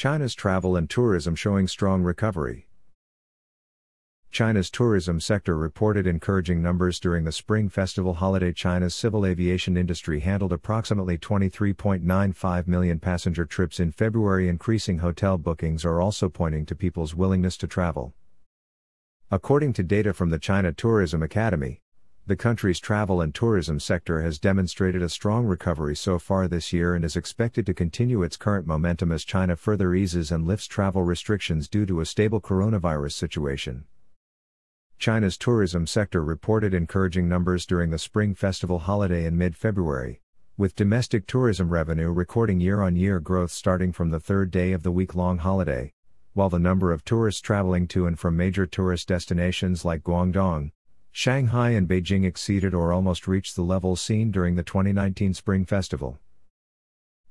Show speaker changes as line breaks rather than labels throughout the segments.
China's travel and tourism showing strong recovery. China's tourism sector reported encouraging numbers during the Spring Festival holiday. China's civil aviation industry handled approximately 23.95 million passenger trips in February. Increasing hotel bookings are also pointing to people's willingness to travel. According to data from the China Tourism Academy, the country's travel and tourism sector has demonstrated a strong recovery so far this year and is expected to continue its current momentum as China further eases and lifts travel restrictions due to a stable coronavirus situation. China's tourism sector reported encouraging numbers during the Spring Festival holiday in mid February, with domestic tourism revenue recording year on year growth starting from the third day of the week long holiday, while the number of tourists traveling to and from major tourist destinations like Guangdong, Shanghai, and Beijing exceeded or almost reached the levels seen during the 2019 Spring Festival.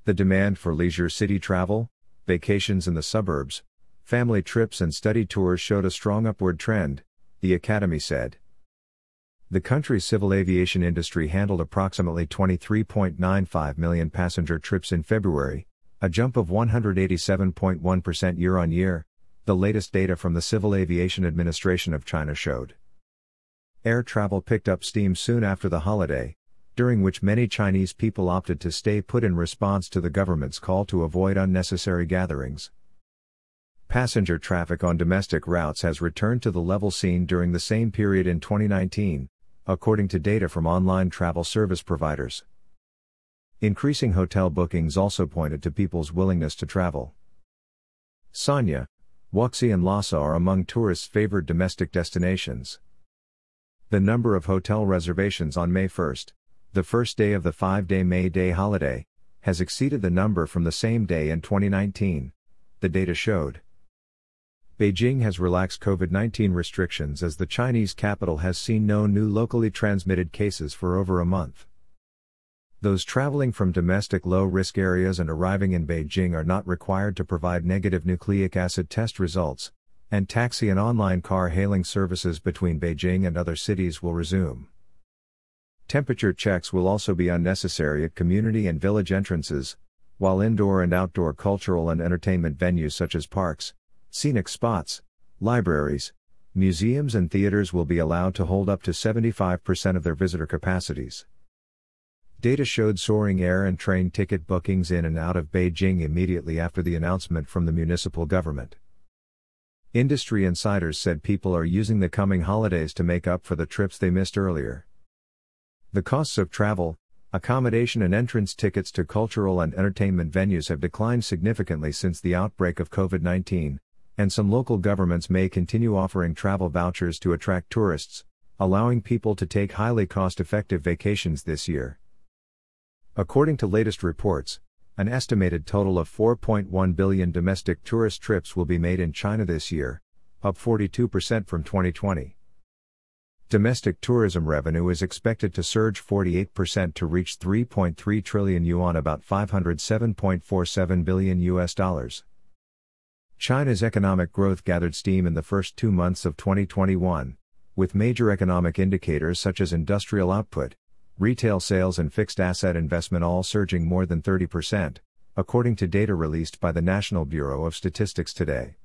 The demand for leisure city travel, vacations in the suburbs, family trips, and study tours showed a strong upward trend the Academy said. The country's civil aviation industry handled approximately 23.95 million passenger trips in February, a jump of 187.1% year on year, the latest data from the Civil Aviation Administration of China showed. Air travel picked up steam soon after the holiday, during which many Chinese people opted to stay put in response to the government's call to avoid unnecessary gatherings passenger traffic on domestic routes has returned to the level seen during the same period in 2019, according to data from online travel service providers. Increasing hotel bookings also pointed to people's willingness to travel. Sanya, Wuxi, and Lhasa are among tourists' favored domestic destinations. The number of hotel reservations on May 1st, the first day of the five day May Day holiday, has exceeded the number from the same day in 2019, the data showed. Beijing has relaxed COVID 19 restrictions as the Chinese capital has seen no new locally transmitted cases for over a month. Those traveling from domestic low risk areas and arriving in Beijing are not required to provide negative nucleic acid test results, and taxi and online car hailing services between Beijing and other cities will resume. Temperature checks will also be unnecessary at community and village entrances, while indoor and outdoor cultural and entertainment venues such as parks, Scenic spots, libraries, museums, and theaters will be allowed to hold up to 75% of their visitor capacities. Data showed soaring air and train ticket bookings in and out of Beijing immediately after the announcement from the municipal government. Industry insiders said people are using the coming holidays to make up for the trips they missed earlier. The costs of travel, accommodation, and entrance tickets to cultural and entertainment venues have declined significantly since the outbreak of COVID 19, and some local governments may continue offering travel vouchers to attract tourists, allowing people to take highly cost effective vacations this year. According to latest reports, an estimated total of 4.1 billion domestic tourist trips will be made in China this year, up 42% from 2020. Domestic tourism revenue is expected to surge 48% to reach 3.3 trillion yuan about 507.47 billion US dollars. China's economic growth gathered steam in the first two months of 2021, with major economic indicators such as industrial output, retail sales, and fixed asset investment all surging more than 30%, according to data released by the National Bureau of Statistics today.